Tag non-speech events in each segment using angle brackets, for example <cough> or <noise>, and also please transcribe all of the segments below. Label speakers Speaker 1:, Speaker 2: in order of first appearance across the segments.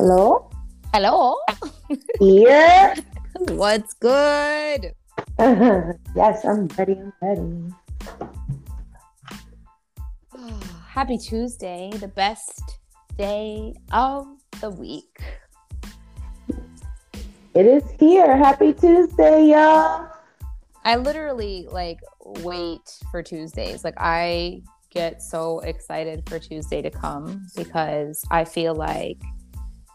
Speaker 1: Hello?
Speaker 2: Hello.
Speaker 1: Here? <laughs>
Speaker 2: What's good? <laughs>
Speaker 1: yes, I'm ready. I'm ready. <sighs>
Speaker 2: Happy Tuesday, the best day of the week.
Speaker 1: It is here. Happy Tuesday, y'all.
Speaker 2: I literally like wait for Tuesdays. Like I get so excited for Tuesday to come because I feel like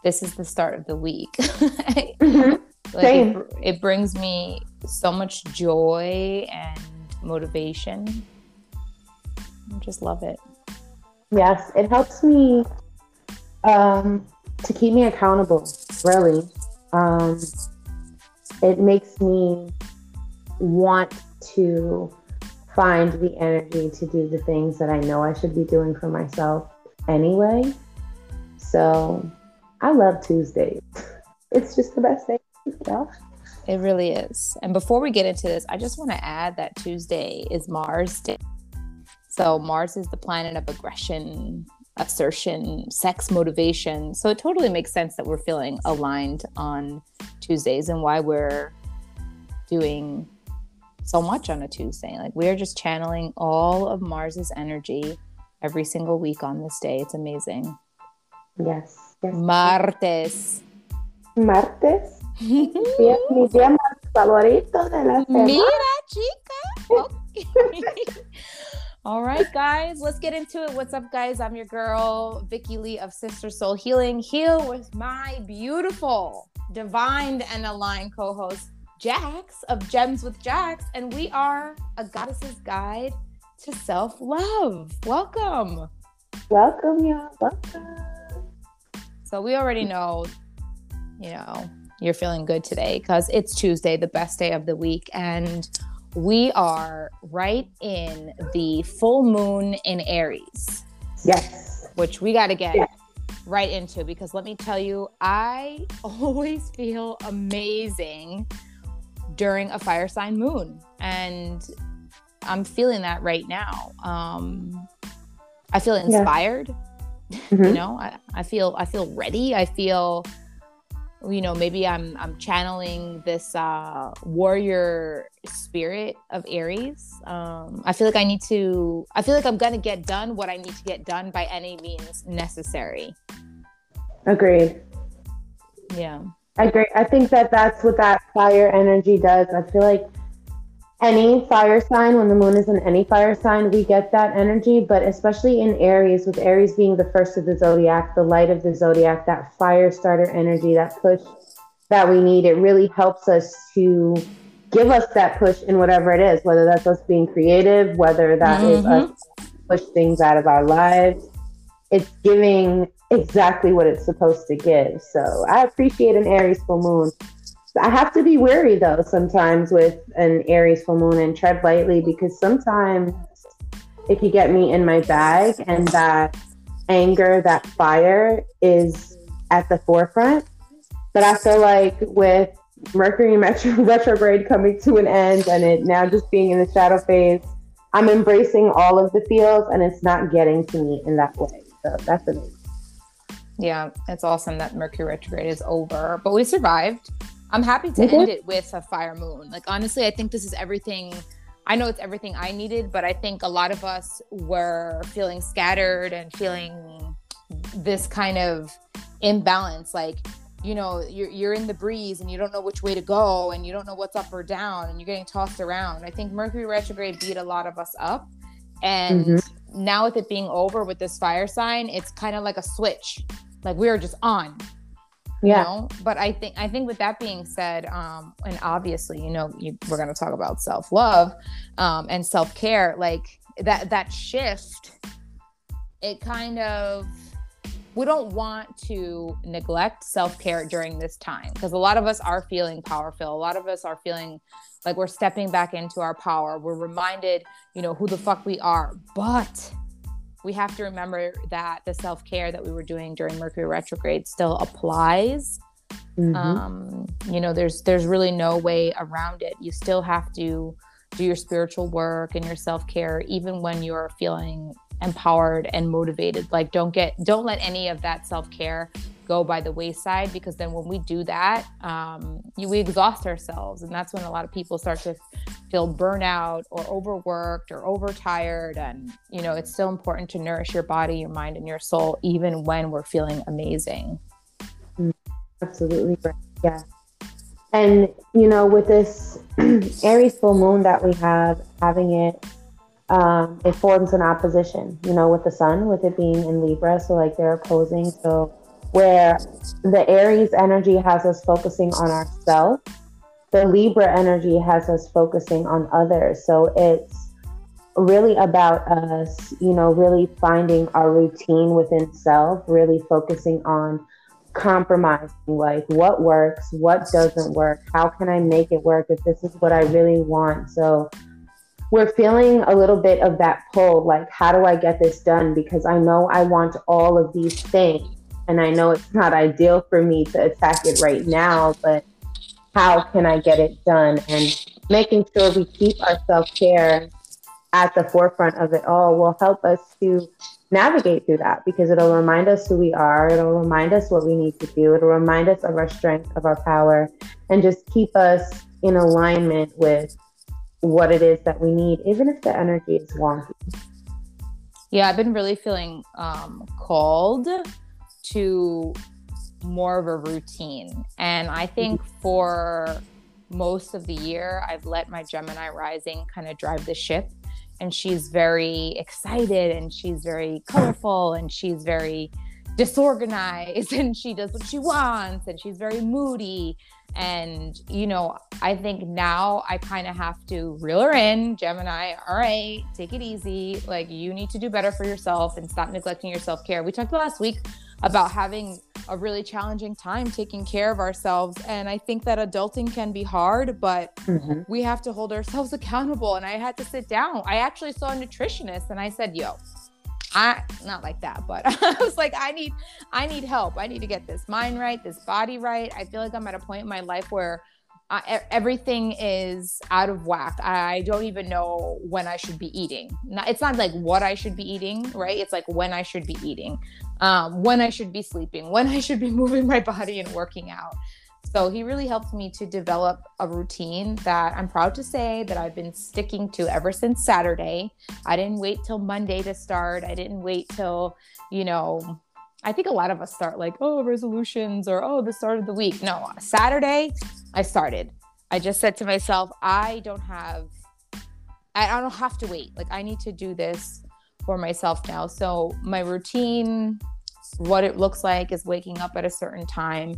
Speaker 2: this is the start of the week. <laughs>
Speaker 1: mm-hmm.
Speaker 2: like
Speaker 1: Same.
Speaker 2: It, it brings me so much joy and motivation. I just love it.
Speaker 1: Yes, it helps me um, to keep me accountable, really. Um, it makes me want to find the energy to do the things that I know I should be doing for myself anyway. So I love Tuesdays. It's just the best day.
Speaker 2: It really is. And before we get into this, I just want to add that Tuesday is Mars Day. So Mars is the planet of aggression, assertion, sex motivation. So it totally makes sense that we're feeling aligned on Tuesdays and why we're doing so much on a Tuesday. Like we're just channeling all of Mars's energy every single week on this day. It's amazing.
Speaker 1: Yes. Yes.
Speaker 2: Martes.
Speaker 1: Martes. Mi mi día más favorito de la semana.
Speaker 2: Mira, chica. Okay. <laughs> All right, guys, let's get into it. What's up, guys? I'm your girl, Vicky Lee of Sister Soul Healing, Heal with my beautiful, divined, and aligned co host, Jax of Gems with Jax, and we are a goddess's guide to self love. Welcome.
Speaker 1: Welcome, y'all. Welcome.
Speaker 2: So, we already know, you know, you're feeling good today because it's Tuesday, the best day of the week. And we are right in the full moon in Aries,
Speaker 1: Yes.
Speaker 2: which we got to get
Speaker 1: Yeah.
Speaker 2: right into because let me tell you, I <laughs> always feel amazing during a fire sign moon. And I'm feeling that right now. Um, I feel
Speaker 1: Yeah.
Speaker 2: Inspired you know I, I feel i feel ready i feel you know maybe i'm i'm channeling this uh warrior spirit of aries um i feel like i need to i feel like i'm gonna get done what i need to get done by any means necessary
Speaker 1: Agreed.
Speaker 2: yeah
Speaker 1: I agree. I think that that's what that fire energy does. I feel like any fire sign, when the moon is in any fire sign, we get that energy. But especially in Aries, with Aries being the first of the zodiac, the light of the zodiac, that fire starter energy, that push that we need, it really helps us to give us that push in whatever it is, whether that's us being creative, whether that is
Speaker 2: Mhm.
Speaker 1: us push things out of our lives. It's giving exactly what it's supposed to give. So I appreciate an Aries full moon. I have to be wary though sometimes with an Aries full moon and tread lightly because sometimes it could get me in my bag and that anger, that fire is at the forefront. But I feel like with Mercury metro- <laughs> retrograde coming to an end and it now just being in the shadow phase, I'm embracing all of the feels and it's not getting to me in that way. So that's amazing.
Speaker 2: yeah it's awesome that mercury retrograde is over but we survived i'm happy to
Speaker 1: did.
Speaker 2: end it with a fire moon like honestly i think this is everything I know it's everything I needed, but I think a lot of us were feeling scattered and feeling this kind of imbalance. Like, you know, you're, you're in the breeze and you don't know which way to go and you don't know what's up or down and you're getting tossed around. I think Mercury retrograde beat a lot of us up. And
Speaker 1: Mhm.
Speaker 2: now with it being over with this fire sign, it's kind of like a switch. Like we are just on
Speaker 1: Yeah.
Speaker 2: know? But i think i think with that being said um and obviously you know you, we're going to talk about self-love um and self-care like that that shift it kind of we don't want to neglect self-care during this time because a lot of us are feeling powerful. A lot of us are feeling like we're stepping back into our power. We're reminded you know who the fuck we are. But we have to remember that the self-care that we were doing during mercury retrograde still applies
Speaker 1: Mhm.
Speaker 2: um you know there's there's really no way around it you still have to do your spiritual work and your self-care even when you're feeling empowered and motivated. Like don't get don't let any of that self-care go by the wayside because then when we do that um, we exhaust ourselves. And that's when a lot of people start to feel burnout or overworked or overtired. And you know it's still important to nourish your body your mind and your soul even when we're feeling amazing.
Speaker 1: Absolutely yeah. And you know with this <clears throat> aries full moon that we have having it um, it forms an opposition you know with the sun with it being in libra so like they're opposing so where the Aries energy has us focusing on ourselves, the Libra energy has us focusing on others. So it's really about us, you know, really finding our routine within self, really focusing on compromising like what works, what doesn't work, how can I make it work if this is what I really want. So we're feeling a little bit of that pull like how do I get this done because I know I want all of these things and I know it's not ideal for me to attack it right now, but how can I get it done? And making sure we keep our self care at the forefront of it all will help us to navigate through that because it'll remind us who we are. It'll remind us what we need to do. It'll remind us of our strength, of our power, and just keep us in alignment with what it is that we need, even if the energy is wonky.
Speaker 2: Yeah, I've been really feeling um, called to more of a routine. And I think for most of the year, I've let my Gemini rising kind of drive the ship. And she's very excited and she's very colorful and she's very disorganized <laughs> and she does what she wants and she's very moody. And, you know, I think now I kind of have to reel her in, Gemini, all right, take it easy. Like, you need to do better for yourself and stop neglecting your self care. We talked last week about having a really challenging time taking care of ourselves. And I think that adulting can be hard, but mm-hmm. we have to hold ourselves <laughs> accountable. And I had to sit down. I actually saw a nutritionist and I said, yo, I not like that, but <laughs> I was like, I need, I need help. I need to get this mind right, this body right. I feel like I'm at a point in my life where uh, everything is out of whack. I don't even know when I should be eating. It's not like what I should be eating, right? It's like when I should be eating, um, when I should be sleeping, when I should be <laughs> moving my body and working out. So he really helped me to develop a routine that I'm proud to say that I've been sticking to ever since Saturday. I didn't wait till Monday to start. I didn't wait till, you know, I think a lot of us start like, oh, resolutions or oh, the start of the week. No, Saturday, I started. I just said to myself, I don't have, I, don't have to wait. Like, I need to do this for myself now. So, my routine, what it looks like is waking up at a certain time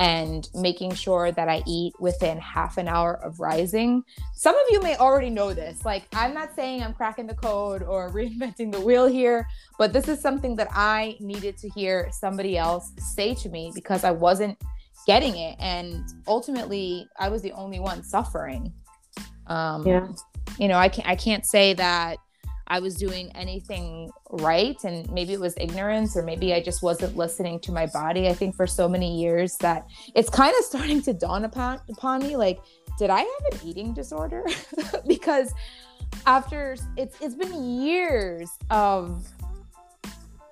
Speaker 2: and making sure that I eat within half an hour of rising. Some of you may already know this. Like, I'm not saying I'm cracking the code or <laughs> reinventing the wheel here, but this is something that I needed to hear somebody else say to me because I wasn't getting it. And ultimately, I was the only one suffering. Um, yeah. You know, I can't, I can't say that I was doing anything right. And maybe it was ignorance, or maybe I just wasn't listening to my body. I think for so many years that it's kind of <laughs> starting to dawn upon, upon me like, did I have an eating disorder? <laughs> because after it's it's been years of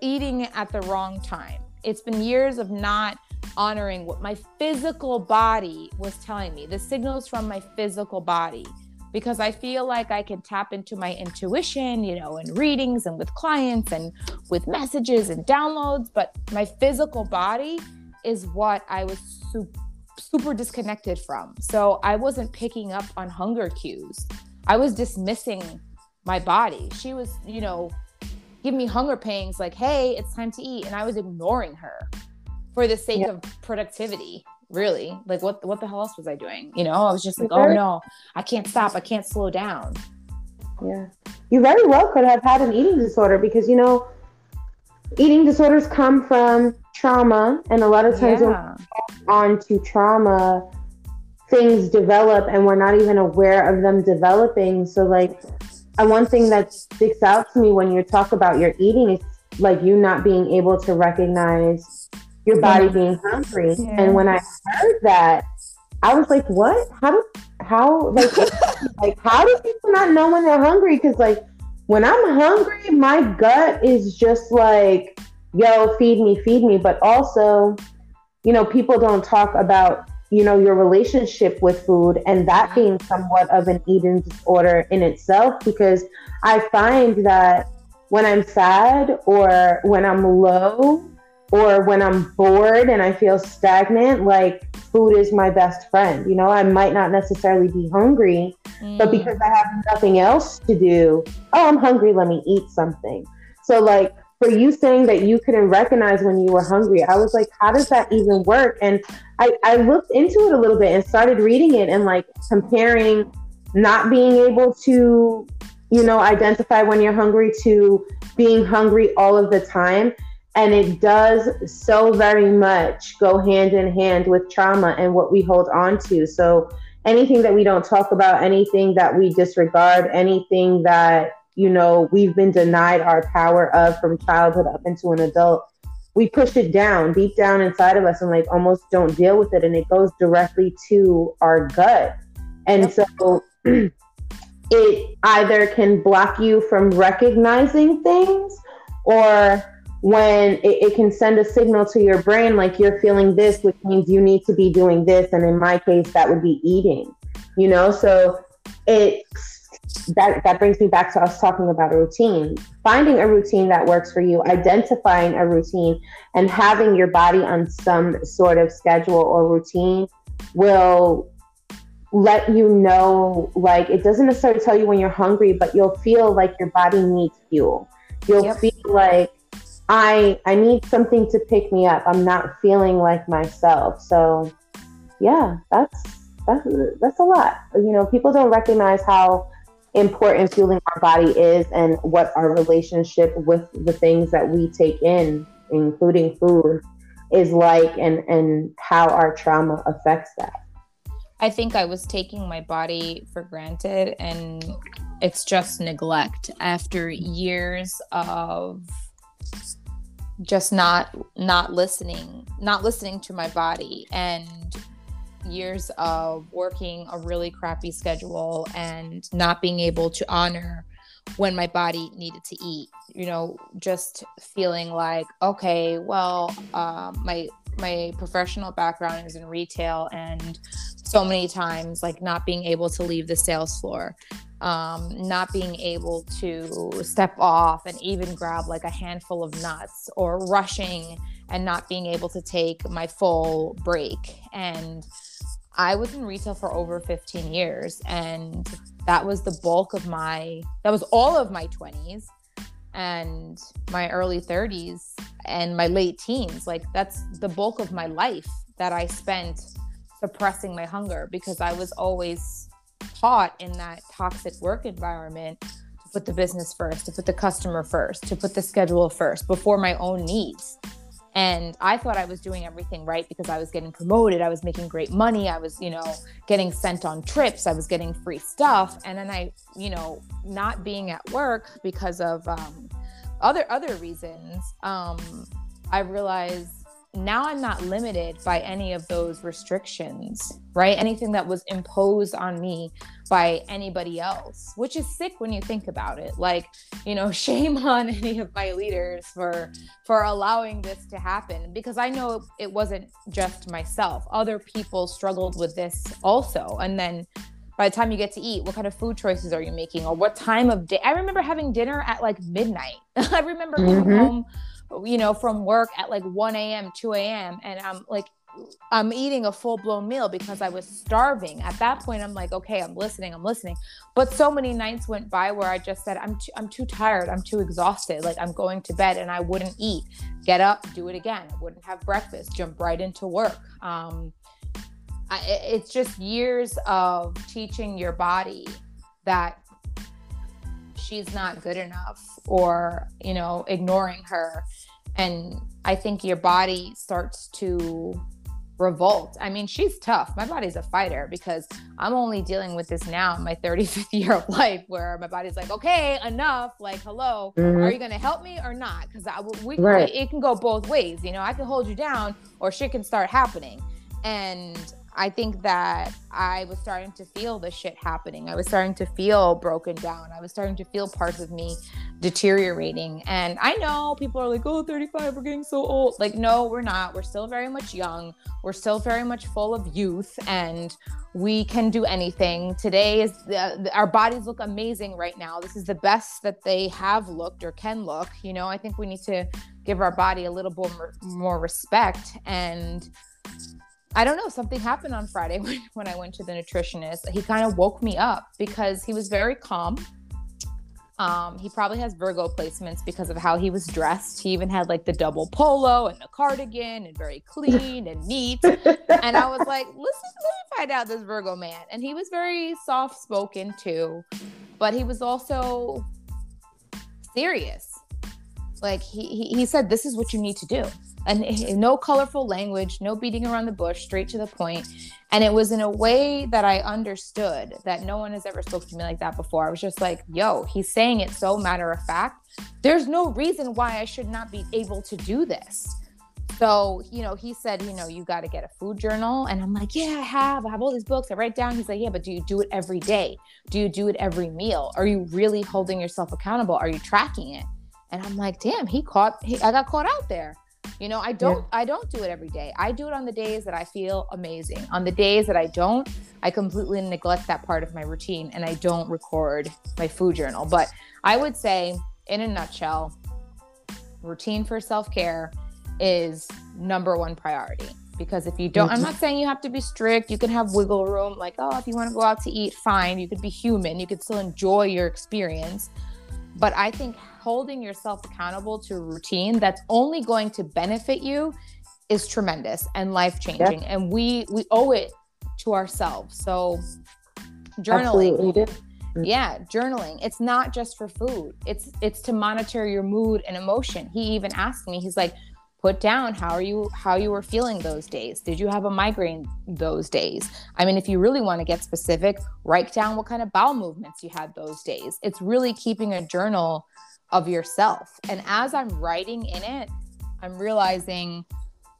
Speaker 2: eating at the wrong time. It's been years of not honoring what my physical body was telling me, the signals from my physical body because I feel like I can tap into my intuition, you know, in readings and with clients and with messages and downloads. But my physical body is what I was super, super disconnected from. So I wasn't picking up on hunger cues. I was dismissing my body. She was, you know, giving me hunger pangs like, hey, it's time to eat. And I was ignoring her for the sake yeah. of productivity really? Like what what the hell else was i doing? You know i was just like oh no i can't stop. I can't slow down.
Speaker 1: Yeah. You very well could have had an eating disorder because you know eating disorders come from trauma and a lot of times yeah. on to trauma things develop and we're not even aware of them developing. So like and one thing that sticks out to me when you talk about your eating is like you not being able to recognize your body being hungry. Yeah. And when I heard that, I was like, what? How do, how, like, <laughs> like, how do people not know when they're hungry? Cause like, when I'm hungry, my gut is just like, yo, feed me, feed me. But also, you know, people don't talk about, you know, your relationship with food and that being somewhat of an eating disorder in itself because I find that when I'm sad or when I'm low or when I'm bored and I feel stagnant, like food is my best friend. You know, I might not necessarily be hungry, mm. but because I have nothing else to do, oh, I'm hungry, let me eat something. So, like, for you saying that you couldn't recognize when you were hungry, I was like, how does that even work? And I, I looked into it a little bit and started reading it and like comparing not being able to, you know, identify when you're hungry to being hungry all of the time. And it does so very much go hand in hand with trauma and what we hold on to. So anything that we don't talk about, anything that we disregard, anything that, you know, we've been denied our power of from childhood up into an adult, we push it down deep down inside of us and like almost don't deal with it. And it goes directly to our gut. And so <clears throat> it either can block you from recognizing things or when it, it, can send a signal to your brain like you're feeling this which means you need to be doing this. And in my case that would be eating you know? So it that that brings me back to us talking about a routine. Finding a routine that works for you identifying a routine and having your body on some sort of schedule or routine will let you know like it doesn't necessarily tell you when you're hungry but you'll feel like your body needs fuel. You'll yep. feel like i i need something to pick me up. I'm not feeling like myself. So yeah that's that's that's a lot. You know people don't recognize how important fueling our body is and what our relationship with the things that we take in including food is like and and how our trauma affects that.
Speaker 2: I think I was taking my body for granted and it's just neglect. After years of just not not listening not listening to my body. And years of working a really crappy schedule and not being able to honor when my body needed to eat you know just feeling like okay well um, my my professional background is in retail and so many times like not being able to leave the sales floor um, not being able to step off and even grab like a handful of nuts or rushing and not being able to take my full break. And i was in retail for over 15 years and that was the bulk of my that was all of my 20s and my early 30s and my late teens like that's the bulk of my life that i spent suppressing my hunger because I was always taught in that toxic work environment to put the business first, to put the customer first, to put the schedule first before my own needs. And I thought I was doing everything right because I was getting promoted, I was making great money, I was, you know, getting sent on trips, I was getting free stuff, and then I, you know, not being at work because of um, other other reasons. Um, I realized now I'm not limited by any of those restrictions, right? Anything that was imposed on me by anybody else, which is sick when you think about it. Like, you know, <laughs> shame on any of my leaders for for allowing this to happen because I know it wasn't just myself. Other people struggled with this also. And then by the time you get to eat, what kind of food choices are you making or what time of day? I remember having dinner at like midnight. <laughs> I remember mm-hmm. coming home you know, from work at like 1 a.m., 2 a.m. And I'm like, I'm eating a full blown meal because I was starving. At that point, I'm like, okay, I'm listening, I'm listening. But so many nights went by where I just said, I'm too, I'm too tired, I'm too exhausted. Like I'm going to bed, and I wouldn't eat. Get up, do it again. I wouldn't have breakfast. Jump right into work. Um, I, it's just years of teaching your body that she's not good enough or you know ignoring her. And i think your body starts to revolt. I mean she's tough. My body's a fighter because i'm only dealing with this now in my 35th <laughs> year of life where my body's like okay enough. Like hello. Mm-hmm. are you going to help me or not? Because I we right. it can go both ways you know? I can hold you down or shit can start happening. And I think that I was starting to feel the shit happening. I was starting to feel broken down. I was starting to feel parts of me deteriorating. And I know people are like, oh, 35, we're getting so old. Like, no, we're not. We're still very much young. We're still very much full of youth and we can do anything. Today is uh, our bodies look amazing right now. This is the best that they have looked or can look. You know, I think we need to give our body a little more, more respect and I don't know, something happened on Friday <laughs> when, when I went to the nutritionist. He kind of woke me up because he was very calm. Um, he probably has Virgo placements because of how he was dressed. He even had like the double polo and the cardigan and very clean and neat. and I was like, listen, let me find out this Virgo man. And he was very soft spoken too, but he was also serious. Like he, he, he said, this is what you need to do and no colorful language, no beating around the bush, straight to the point. And it was in a way that I understood that no one has ever spoken to me like that before. I was just like, yo, he's saying it so matter of fact. There's no reason why I should not be able to do this. So, you know, he said, you know, you got to get a food journal. And I'm like, yeah, I have. I have all these books. I write down. He's like, yeah, but do you do it every day? Do you do it every meal? Are you really holding yourself accountable? Are you tracking it? And I'm like, damn, he caught, he, I got caught out there. You know, I don't yeah. I don't do it every day. I do it on the days that I feel amazing. On the days that I don't, I completely neglect that part of my routine and I don't record my food journal. But I would say in a nutshell, routine for self-care is number one priority because if you don't i'm not saying you have to be strict you can have wiggle room like oh if you want to go out to eat fine you could be human you could still enjoy your experience but i think holding yourself accountable to a routine that's only going to benefit you is tremendous and life changing. Yeah. And we we owe it to ourselves. So journaling. Mm. Yeah, journaling. It's not just for food. It's it's to monitor your mood and emotion. He even asked me, he's like, put down how are you how you were feeling those days did you have a migraine those days i mean if you really want to get specific write down what kind of bowel movements you had those days it's really keeping a journal of yourself. And as I'm writing in it, I'm realizing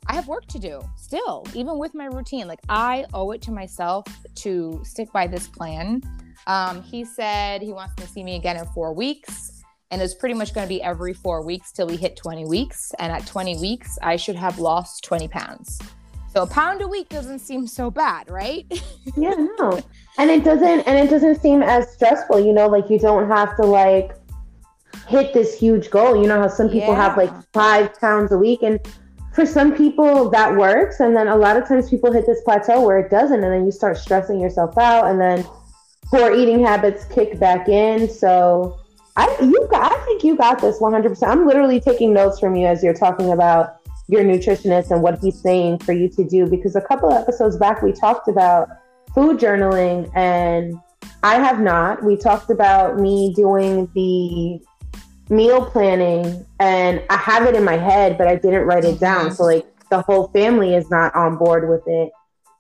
Speaker 2: I have work to do still, even with my routine. Like I owe it to myself to stick by this plan. Um, he said he wants to see me again in four weeks. And it's pretty much going to be every four weeks till we hit 20 weeks. And at 20 weeks, I should have lost 20 pounds. So a pound a week doesn't seem so bad, right?
Speaker 1: yeah, no. And it doesn't and it doesn't seem as stressful, you know, like you don't have to like hit this huge goal. You know how some people yeah. have like five pounds a week, and for some people that works, and then a lot of times people hit this plateau where it doesn't, and then you start stressing yourself out, and then poor eating habits kick back in. So I you got, I think you got this 100%. I'm literally taking notes from you as you're talking about your nutritionist and what he's saying for you to do because a couple of episodes back we talked about food journaling and I have not. We talked about me doing the meal planning and I have it in my head, but I didn't write it down. Mm-hmm. So like the whole family is not on board with it.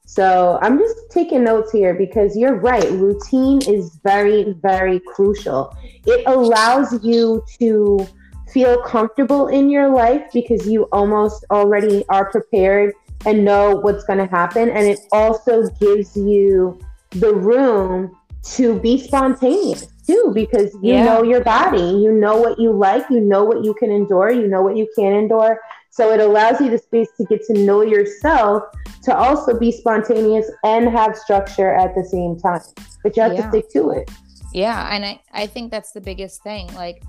Speaker 1: So I'm just taking notes here because you're right. Routine is very, very crucial. It allows you to feel comfortable in your life because you almost already are prepared and know what's going to happen. And it also gives you the room to be spontaneous too because you yeah. know your body. You know what you like. You know what you can endure. You know what you can't endure. So it allows you the space to get to know yourself to also be spontaneous and have structure at the same time. But you have yeah. to stick to it.
Speaker 2: Yeah and I, I think that's the biggest thing. Like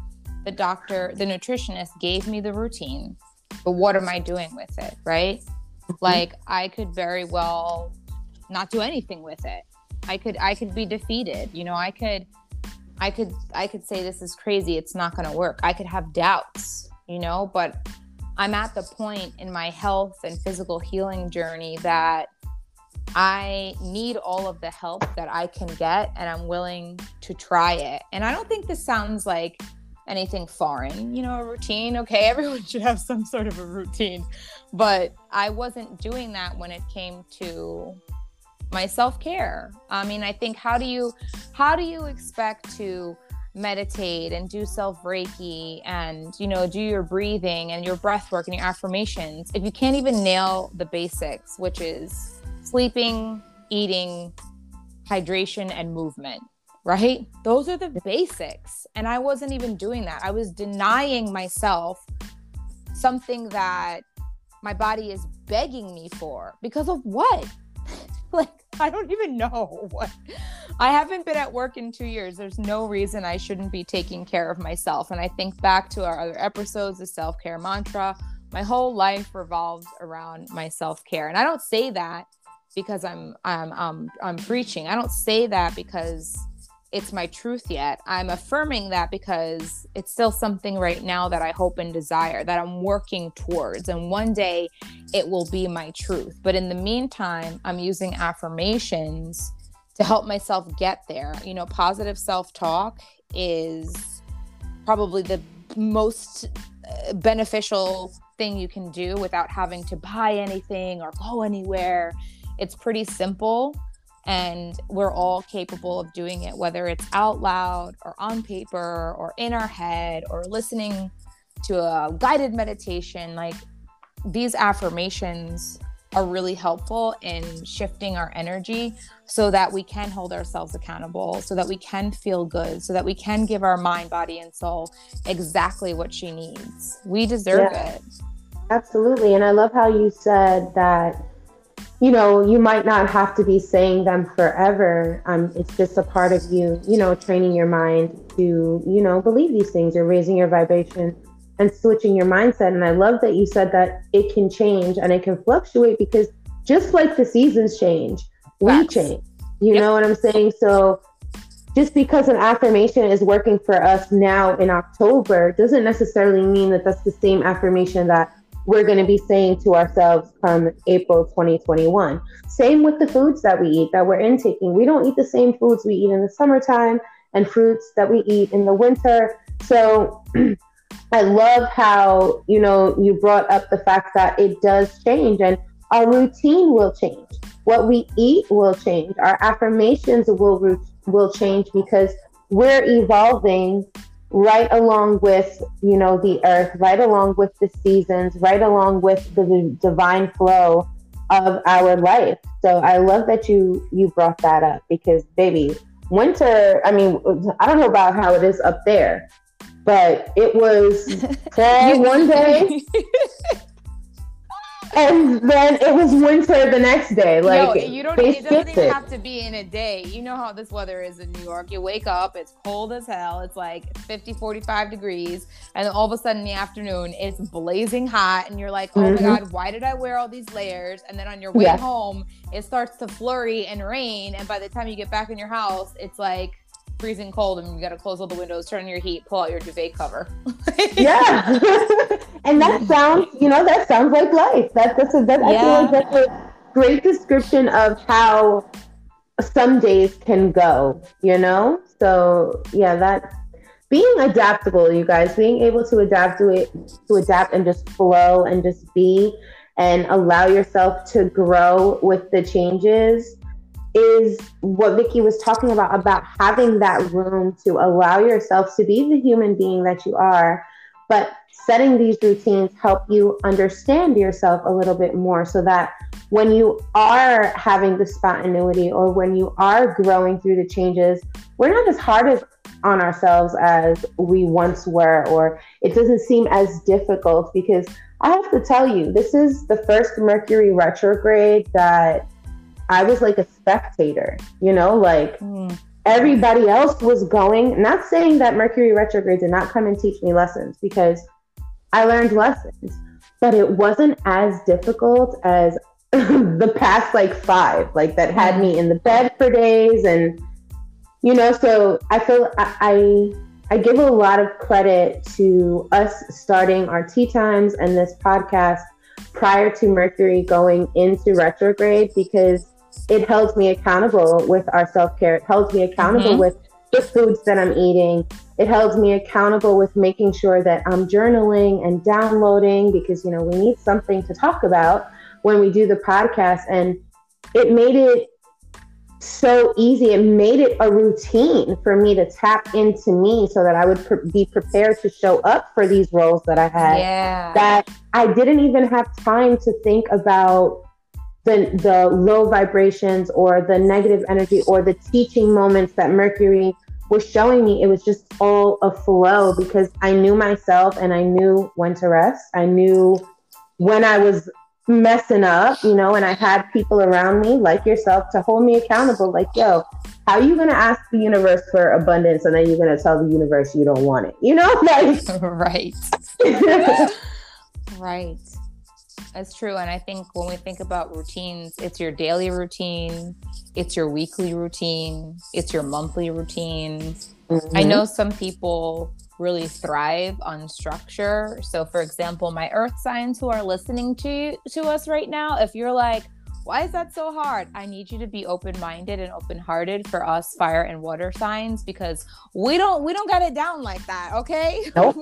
Speaker 2: the doctor the nutritionist gave me the routine but what am i doing with it right? Mm-hmm. like i could very well not do anything with it. I could i could be defeated. You know i could I could I could say this is crazy, it's not going to work. I could have doubts, you know, but I'm at the point in my health and physical healing journey that I need all of the help that I can get and I'm willing to try it. And I don't think this sounds like anything foreign, you know, a routine. Okay, <laughs> everyone should have some sort of a routine. But I wasn't doing that when it came to my self-care i mean i think how do you how do you expect to meditate and do self reiki and you know do your breathing and your breath work and your affirmations if you can't even nail the basics which is sleeping eating, hydration, and movement, right? Those are the basics. And I wasn't even doing that. I was denying myself something that my body is begging me for because of what? <laughs> like, I don't even know what. I haven't been at work in two years. There's no reason I shouldn't be taking care of myself. And I think back to our other episodes, the self care mantra. My whole life revolves around my self care. And I don't say that because I'm I'm um, I'm preaching. I don't say that because it's my truth yet. I'm affirming that because it's still something right now that I hope and desire that I'm working towards. And one day it will be my truth. But in the meantime, I'm using affirmations to help myself get there. You know, positive self talk is probably the most uh, beneficial thing you can do without having to buy anything or go anywhere. It's pretty simple and we're all capable of doing it whether it's out loud or on paper or in our head or listening to a guided meditation. Like these affirmations are really helpful in shifting our energy so that we can hold ourselves accountable so that we can feel good so that we can give our mind body and soul exactly what she needs. We deserve yeah, it.
Speaker 1: Absolutely. And i love how you said that you know, you might not have to be saying them forever. Um, it's just a part of you, you know, training your mind to, you know, believe these things. You're raising your vibration and switching your mindset. And I love that you said that it can change and it can fluctuate because just like the seasons change, we change. You yep. know what I'm saying? So just because an affirmation is working for us now in October doesn't necessarily mean that that's the same affirmation that we're going to be saying to ourselves come April 2021. Same with the foods that we eat, that we're intaking. We don't eat the same foods we eat in the summertime and fruits that we eat in the winter. So <clears throat> I love how, you know, you brought up the fact that it does change and our routine will change. What we eat will change. Our affirmations will will change because we're evolving right along with you know the earth right along with the seasons right along with the divine flow of our life. So i love that you you brought that up because baby winter i mean i don't know about how it is up there but it was <laughs> one day <laughs> <laughs> and then it was winter the next day. Like
Speaker 2: no, you don't. It doesn't even it. have to be in a day. You know how this weather is in New York. You wake up, it's cold as hell. It's like 50, 45 degrees, and then all of a sudden in the afternoon, it's blazing hot, and you're like, oh mm-hmm. my god, why did I wear all these layers? And then on your way yeah. home, it starts to flurry and rain, and by the time you get back in your house, it's like freezing cold and you got to close all the windows, turn on your heat, pull out your duvet cover. <laughs>
Speaker 1: yeah. <laughs> and that sounds, you know, that sounds like life. That, that's a, that, yeah. I feel like that's a great description of how some days can go, you know? So yeah, that being adaptable, you guys, being able to adapt to it, to adapt and just flow and just be and allow yourself to grow with the changes is what Vicky was talking about about having that room to allow yourself to be the human being that you are, but setting these routines help you understand yourself a little bit more so that when you are having the spontaneity or when you are growing through the changes, we're not as hard as on ourselves as we once were, or it doesn't seem as difficult because I have to tell you, this is the first Mercury retrograde that I was like a spectator, you know, like mm. everybody else was going. Not saying that Mercury retrograde did not come and teach me lessons because I learned lessons, but it wasn't as difficult as <laughs> the past like five, like that had me in the bed for days. And, you know, so I feel I, I I give a lot of credit to us starting our tea times and this podcast prior to Mercury going into retrograde because it held me accountable with our self care. It held me accountable mm-hmm. with the foods that I'm eating. It held me accountable with making sure that I'm journaling and downloading because, you know, we need something to talk about when we do the podcast. And it made it so easy. It made it a routine for me to tap into me so that I would pr- be prepared to show up for these roles that I had.
Speaker 2: Yeah.
Speaker 1: That I didn't even have time to think about the the low vibrations or the negative energy or the teaching moments that Mercury was showing me. It was just all a flow because I knew myself and I knew when to rest. I knew when I was messing up, you know, and I had people around me like yourself to hold me accountable. Like, yo, how are you going to ask the universe for abundance and then you're going to tell the universe you don't want it? You know, <laughs> like, <laughs>
Speaker 2: right. <laughs> right. That's true. And I think when we think about routines, it's your daily routine, it's your weekly routine, it's your monthly routine. Mm-hmm. I know some people really thrive on structure. So for example, my earth signs who are listening to to us right now, if you're like, why is that so hard? I need you to be open-minded and open-hearted for us fire and water signs because we don't we don't got it down like that, okay? <laughs>
Speaker 1: Nope.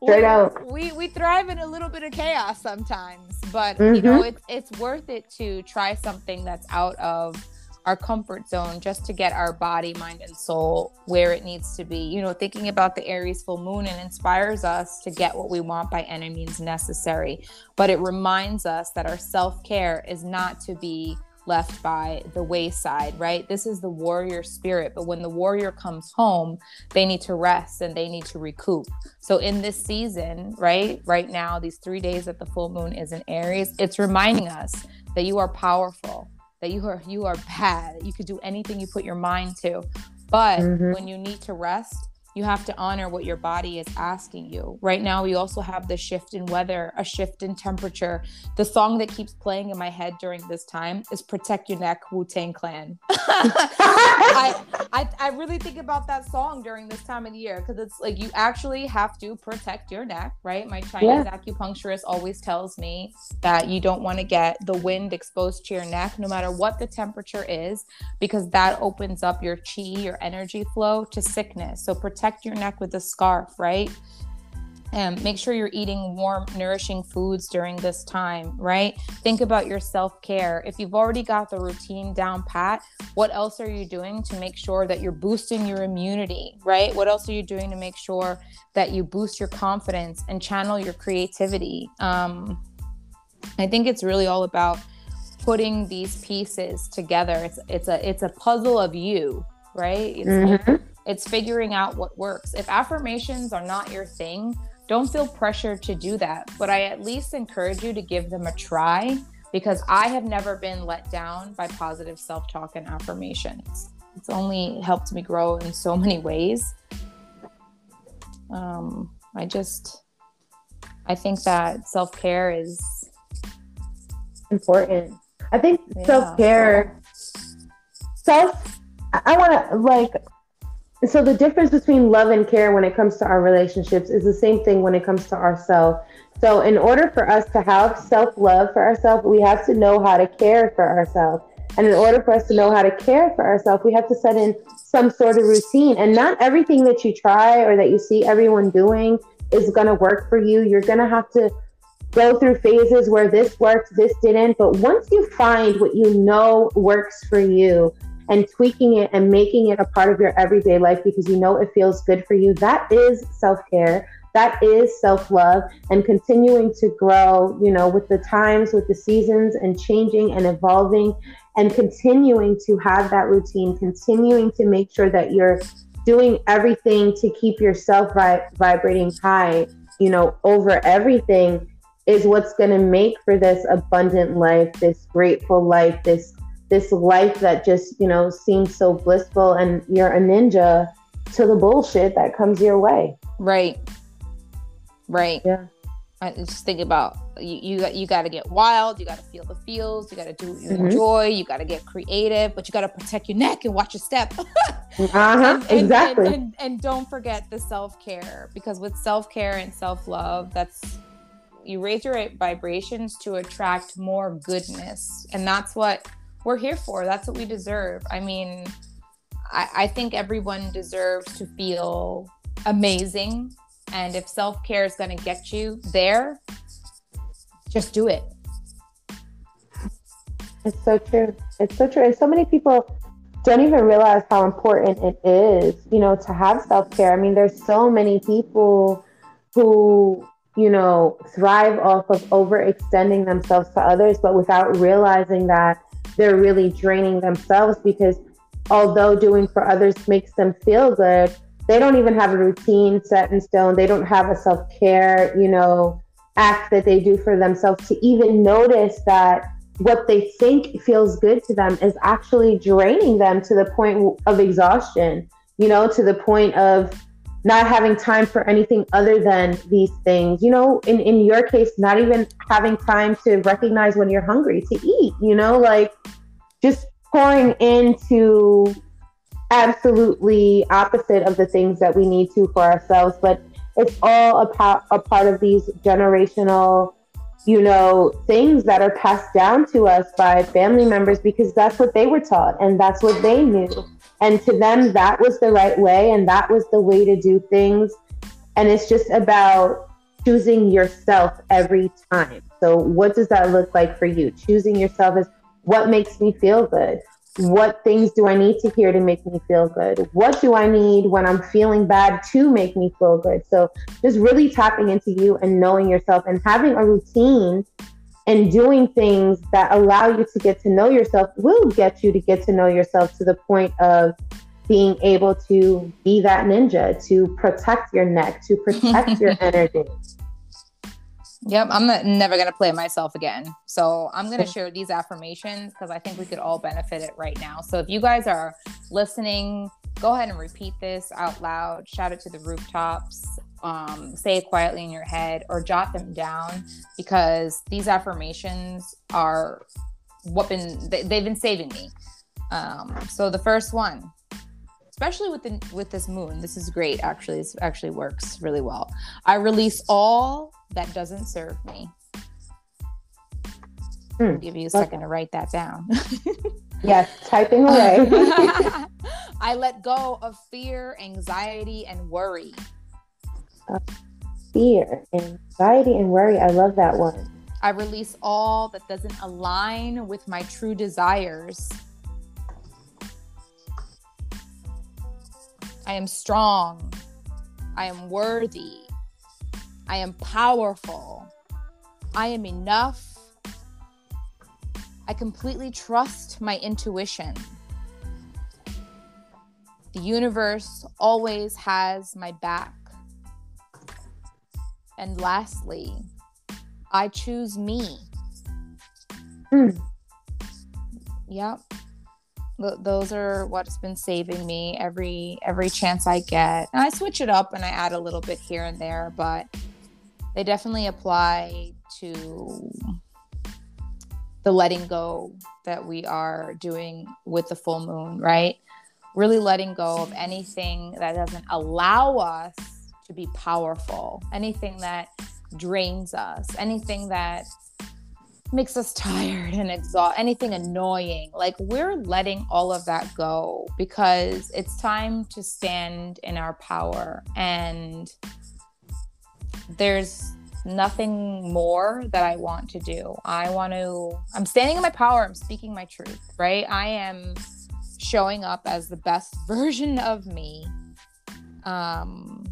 Speaker 1: Straight we, out.
Speaker 2: We we thrive in a little bit of chaos sometimes, but mm-hmm. you know, mm-hmm. it's it's worth it to try something that's out of our comfort zone just to get our body, mind, and soul where it needs to be. You know, thinking about the Aries full moon and inspires us to get what we want by any means necessary. But it reminds us that our self care is not to be left by the wayside, right? This is the warrior spirit. But when the warrior comes home, they need to rest and they need to recoup. So, in this season, right, right now, these three days that the full moon is in Aries, it's reminding us that you are powerful, that you are you are bad you could do anything you put your mind to but mm-hmm. when you need to rest you have to honor what your body is asking you. Right now, we also have the shift in weather, a shift in temperature. The song that keeps playing in my head during this time is Protect Your Neck, Wu Tang Clan. <laughs> I, I, I really think about that song during this time of the year because it's like you actually have to protect your neck, right? My Chinese yeah. acupuncturist always tells me that you don't want to get the wind exposed to your neck, no matter what the temperature is, because that opens up your chi, your energy flow to sickness. So protect protect your neck with a scarf, right? And make sure you're eating warm, nourishing foods during this time, right? Think about your self care. If you've already got the routine down pat, what else are you doing to make sure that you're boosting your immunity, right? What else are you doing to make sure that you boost your confidence and channel your creativity? Um, I think it's really all about putting these pieces together. It's it's a it's a puzzle of you, right? It's mm-hmm. It's figuring out what works. If affirmations are not your thing, don't feel pressured to do that. But I at least encourage you to give them a try because I have never been let down by positive self talk and affirmations. It's only helped me grow in so many ways. Um, I just, I think that self care is
Speaker 1: important. I think yeah. self care, self, I want to like so the difference between love and care when it comes to our relationships is the same thing when it comes to ourselves. So in order for us to have self-love for ourselves, we have to know how to care for ourselves. And in order for us to know how to care for ourselves, we have to set in some sort of routine. And not everything that you try or that you see everyone doing is going to work for you. You're going to have to go through phases where this worked, this didn't. But once you find what you know works for you, and tweaking it and making it a part of your everyday life because you know it feels good for you. That is self care. That is self love and continuing to grow, you know, with the times, with the seasons and changing and evolving and continuing to have that routine, continuing to make sure that you're doing everything to keep yourself vi- vibrating high, you know, over everything is what's going to make for this abundant life, this grateful life, this this life that just you know seems so blissful and you're a ninja to the bullshit that comes your way.
Speaker 2: Right. Right.
Speaker 1: Yeah.
Speaker 2: I just think about you you got you got to get wild you got to feel the feels you got to do what you mm-hmm. enjoy you got to get creative but you got to protect your neck and watch your step. <laughs>
Speaker 1: Uh-huh and, exactly.
Speaker 2: and, and, and don't forget the self-care because with self-care and self-love that's you raise your vibrations to attract more goodness. And that's what we're here for. That's what we deserve. I mean, I, I think everyone deserves to feel amazing. And if self care is going to get you there, just do it.
Speaker 1: It's so true. It's so true. And so many people don't even realize how important it is, you know, to have self care. I mean, there's so many people who you know, thrive off of overextending themselves to others, but without realizing that they're really draining themselves because although doing for others makes them feel good, they don't even have a routine set in stone. They don't have a self care, you know, act that they do for themselves to even notice that what they think feels good to them is actually draining them to the point of exhaustion, you know, to the point of not having time for anything other than these things. You know, in, in your case, not even having time to recognize when you're hungry to eat, you know, like just pouring into absolutely opposite of the things that we need to for ourselves. But it's all a, pa- a part of these generational you know, things that are passed down to us by family members because that's what they were taught and that's what they knew. And to them, that was the right way and that was the way to do things. And it's just about choosing yourself every time. So, what does that look like for you? Choosing yourself is what makes me feel good? what things do I need to hear to make me feel good? What do I need when I'm feeling bad to make me feel good? So just really tapping into you and knowing yourself and having a routine and doing things that allow you to get to know yourself will get you to get to know yourself to the point of being able to be that ninja, to protect your neck, to protect your <laughs> energy.
Speaker 2: Yep, I'm never going to play myself again. So I'm going to share these affirmations because I think we could all benefit it right now. So if you guys are listening, go ahead and repeat this out loud, shout it to the rooftops, um, say it quietly in your head, or jot them down because these affirmations are what been they, have been saving me. Um, so the first one, especially with the with this moon, this is great. Actually, this actually works really well. I release all that doesn't serve me. Hmm. I'll give you a second to write that down. <laughs>
Speaker 1: yes, typing away. <laughs>
Speaker 2: I let go of fear, anxiety, and worry.
Speaker 1: Uh, fear, anxiety, and worry. I love that one.
Speaker 2: I release all that doesn't align with my true desires. I am strong. I am worthy. I am powerful. I am enough. I completely trust my intuition. The universe always has my back. And lastly, I choose me. Mm. Yep. Th- those are what's been saving me every every chance I get. And I switch it up and I add a little bit here and there, but they definitely apply to the letting go that we are doing with the full moon, right? Really letting go of anything that doesn't allow us to be powerful, anything that drains us, anything that makes us <laughs> tired and exhausted, anything annoying. Like we're letting all of that go because it's time to stand in our power and there's nothing more that I want to do. I want to, I'm standing in my power. I'm speaking my truth, right? I am showing up as the best <laughs> version of me. Um,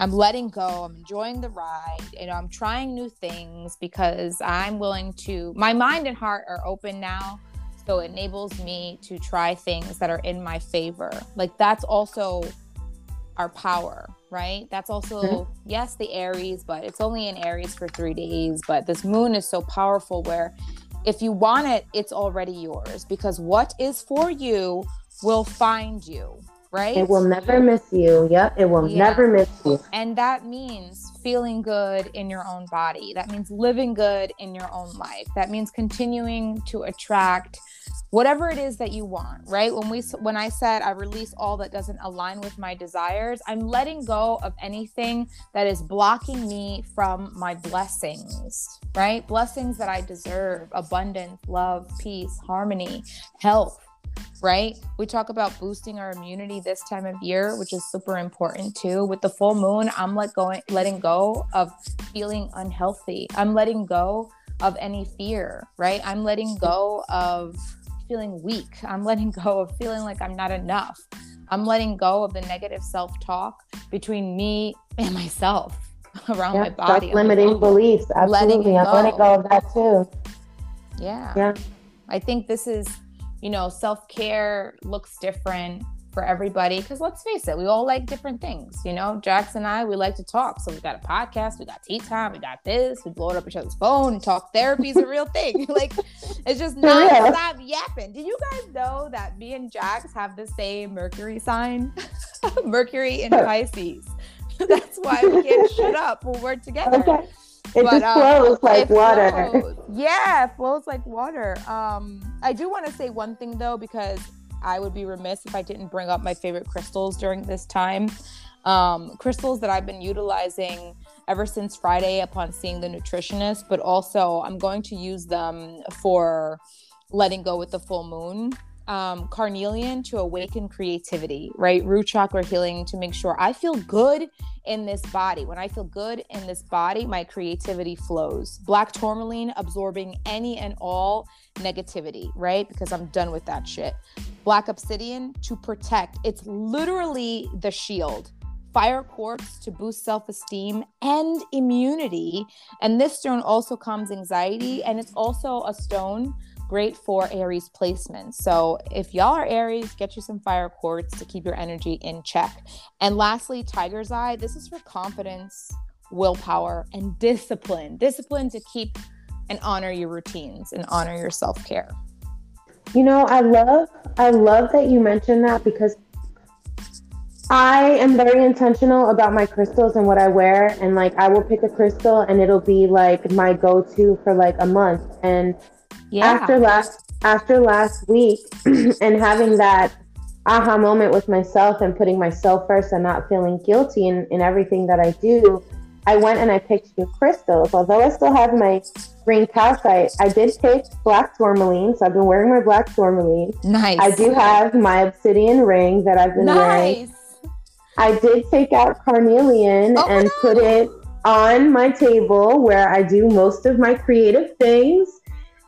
Speaker 2: I'm letting go. I'm enjoying the ride. You know, I'm trying new things because I'm willing to, my mind and heart are open now. So it enables me to try things that are in my favor. Like that's also our power, right? That's also, mm-hmm. yes, the Aries, but it's only in Aries for three days. But this moon is so powerful where if you want it, it's already yours because what is for you will find you, right?
Speaker 1: It will never miss you. Yep. It will yeah. never miss you.
Speaker 2: And that means feeling good in your own body. That means living good in your own life. That means continuing to attract whatever it is that you want right when we when i said i release all that doesn't align with my desires i'm letting go of anything that is blocking me from my blessings right blessings that i deserve abundance love peace harmony health right? We talk about boosting our immunity this time of year, which is super important too. With the full moon, I'm let going letting go of feeling unhealthy. I'm letting go of any fear, right? I'm letting go of feeling weak. I'm letting go of feeling like I'm not enough. I'm letting go of the negative self talk between me and myself. <laughs> around yeah, my body.
Speaker 1: limiting beliefs. Absolutely. I'm letting go of that too.
Speaker 2: Yeah.
Speaker 1: Yeah.
Speaker 2: I think this is, you know, self care looks different for everybody because let's face it, we all like different things. You know, Jax and I, we like to talk. So we got a podcast, we got tea time, we got this, we blow it up each other's phone, talk therapy is a real thing. <laughs> like it's just <laughs> non-stop yapping. Did you guys know that me and Jax have the same Mercury sign? <laughs> Mercury in Pisces. That's why we can't shut up when we're together. Okay.
Speaker 1: It but, just um, flows um, like water.
Speaker 2: Flows. <laughs> Yeah, it flows like water. Um, I do want to say one thing though, because I would be remiss if I didn't bring up my favorite crystals during this time. Um, crystals that I've been utilizing ever since Friday upon seeing the nutritionist, but also I'm going to use them for letting go with the full moon um, carnelian to awaken creativity, right? Root chakra healing to make sure I feel good in this body. When I feel good in this body, my creativity flows. Black tourmaline absorbing any and all negativity, right? Because I'm done with that shit. Black obsidian to protect. It's literally the shield. Fire quartz to boost self esteem and immunity. And this stone also calms anxiety, and it's also a stone great for Aries placements. So if y'all are Aries, get you some fire quartz to keep your energy in check. And lastly, Tiger's Eye. This is for confidence, willpower, and discipline. Discipline to keep and honor your routines and honor your self-care.
Speaker 1: You know, I love I love that you mentioned that because I am very intentional about my crystals and what I wear. And like, I will pick a crystal and it'll be like my go to for like a month. And yeah. after last after last week <clears throat> and having that aha moment with myself and putting myself first and not feeling guilty in, in everything that I do, I went and I picked new crystals. Although I still have my green calcite, I did pick black tourmaline. So I've been wearing my black tourmaline.
Speaker 2: Nice.
Speaker 1: I do have my obsidian ring that I've been nice. wearing. I did take out carnelian oh, and no. put it on my table where I do most of my creative things.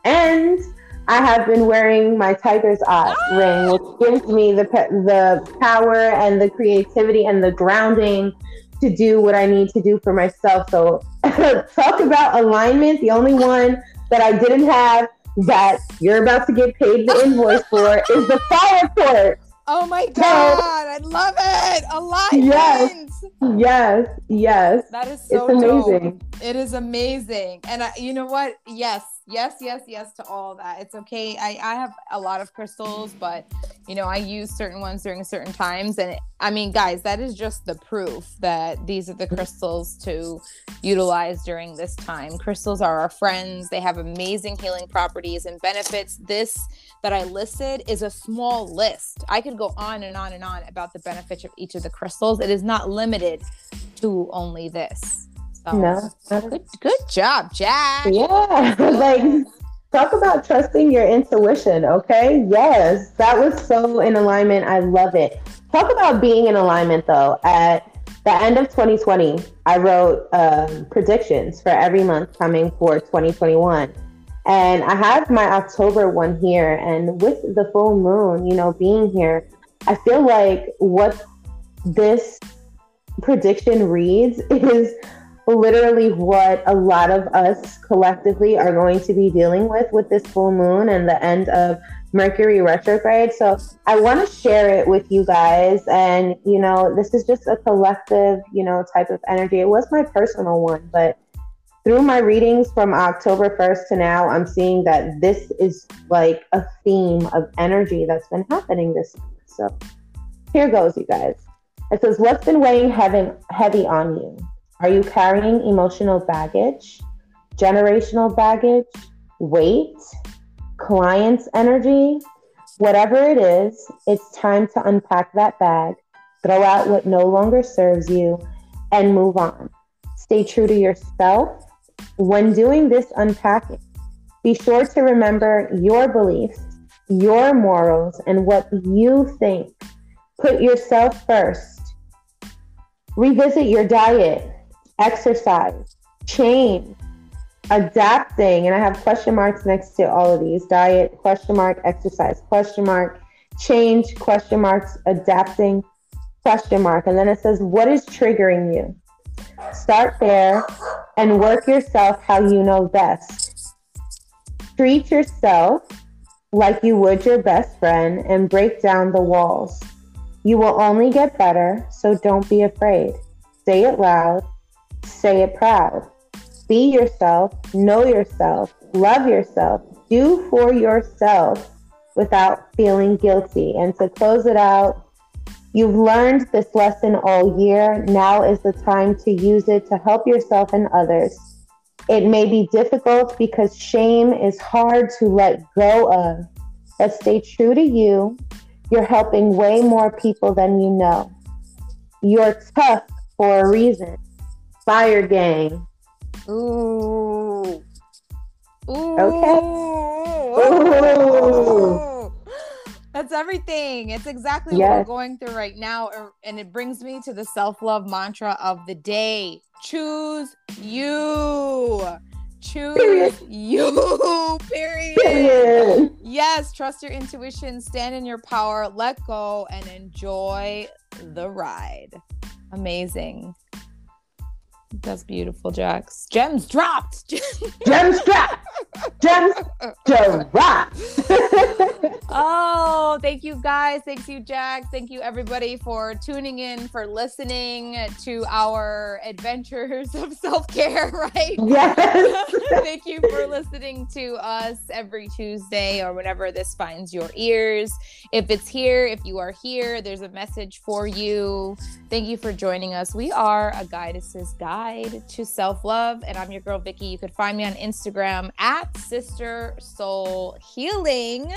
Speaker 1: And I have been wearing my tiger's eye ah! ring, which gives me the the power and the creativity and the grounding to do what I need to do for myself. So <laughs> talk about alignment. The only one that I didn't have that you're about to get paid the invoice <laughs> for is the fire quartz.
Speaker 2: Oh my god, I love it. Alignment.
Speaker 1: Yes. Yes. Yes.
Speaker 2: That is so it's amazing. Dope. It is amazing. And I, you know what? Yes yes yes yes to all that. It's okay. I i have a lot of crystals but you know i use certain ones during certain times. And it, i mean guys that is just the proof that these are the crystals to utilize during this time. Crystals are our friends. They have amazing healing properties and benefits. This that i listed is a small list. I could go on and on and on about the benefits of each of the crystals. It is not limited to only this
Speaker 1: Oh, no.
Speaker 2: Good, good job, Jack.
Speaker 1: Yeah. <laughs> like talk about trusting your intuition, okay? Yes. That was so in alignment. I love it. Talk about being in alignment though. At the end of 2020, I wrote um, predictions for every month coming for 2021. And I have my October one here. And with the full moon, you know, being here, I feel like what this prediction reads <laughs> is literally what a lot of us collectively are going to be dealing with with this full moon and the end of Mercury retrograde. So I want to share it with you guys. And, you know, this is just a collective, you know, type of energy. It was my personal one, but through my readings from October 1st to now, I'm seeing that this is like a theme of energy that's been happening this week. So here goes, you guys. It says, What's been weighing heavy, heavy on you? Are you carrying emotional baggage, generational baggage, weight, client's energy? Whatever it is, it's time to unpack that bag, throw out what no longer serves you, and move on. Stay true to yourself. When doing this unpacking, be sure to remember your beliefs, your morals, and what you think. Put yourself first. Revisit your diet exercise, change, adapting, and I have question marks next to all of these diet, question mark, exercise, question mark, change, question marks, adapting, question mark. And then it says, what is triggering you? start there and work yourself how you know best. Treat yourself like you would your best friend and break down the walls. You will only get better, so don't be afraid. Say it loud, say it proud. Be yourself, know yourself, love yourself, do for yourself without feeling guilty. And to close it out, you've learned this lesson all year. Now is the time to use it to help yourself and others. It may be difficult because shame is hard to let go of, but stay true to you. You're helping way more people than you know. You're tough for a reason. Fire gang.
Speaker 2: Ooh. Ooh.
Speaker 1: Okay.
Speaker 2: Ooh. That's everything. It's exactly what we're going through right now. er, And it brings me to the self love mantra of the day choose you. Choose
Speaker 1: Period.
Speaker 2: you. <laughs> Period.
Speaker 1: Period.
Speaker 2: Yes, trust your intuition, stand in your power, let go, and enjoy the ride. Amazing. That's beautiful, Jax. Gems dropped. <laughs>
Speaker 1: Gems drop. Gems drop.
Speaker 2: oh, thank you guys. Thank you, Jack. Thank you, everybody, for tuning in, for listening to our adventures of self care, <laughs> right?
Speaker 1: yes. <laughs>
Speaker 2: Thank you for listening to us every Tuesday or whenever this finds your ears. If it's here, if you are here, there's a message for you. Thank you for joining us. We are a guidess's guide to self love, and I'm your girl Vicky. You could find me on Instagram at Sister Soul Healing.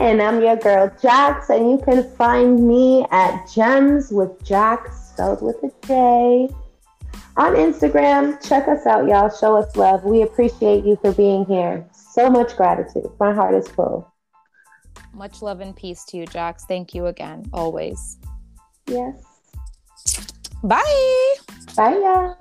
Speaker 1: And I'm your girl Jax, and you can find me at Gems with Jax, spelled with a J. On Instagram, check us out, y'all. Show us love. We appreciate you for being here. So much gratitude. My heart is full.
Speaker 2: Much love and peace to you, Jax. Thank you again, always.
Speaker 1: Yes.
Speaker 2: Bye.
Speaker 1: Bye, y'all.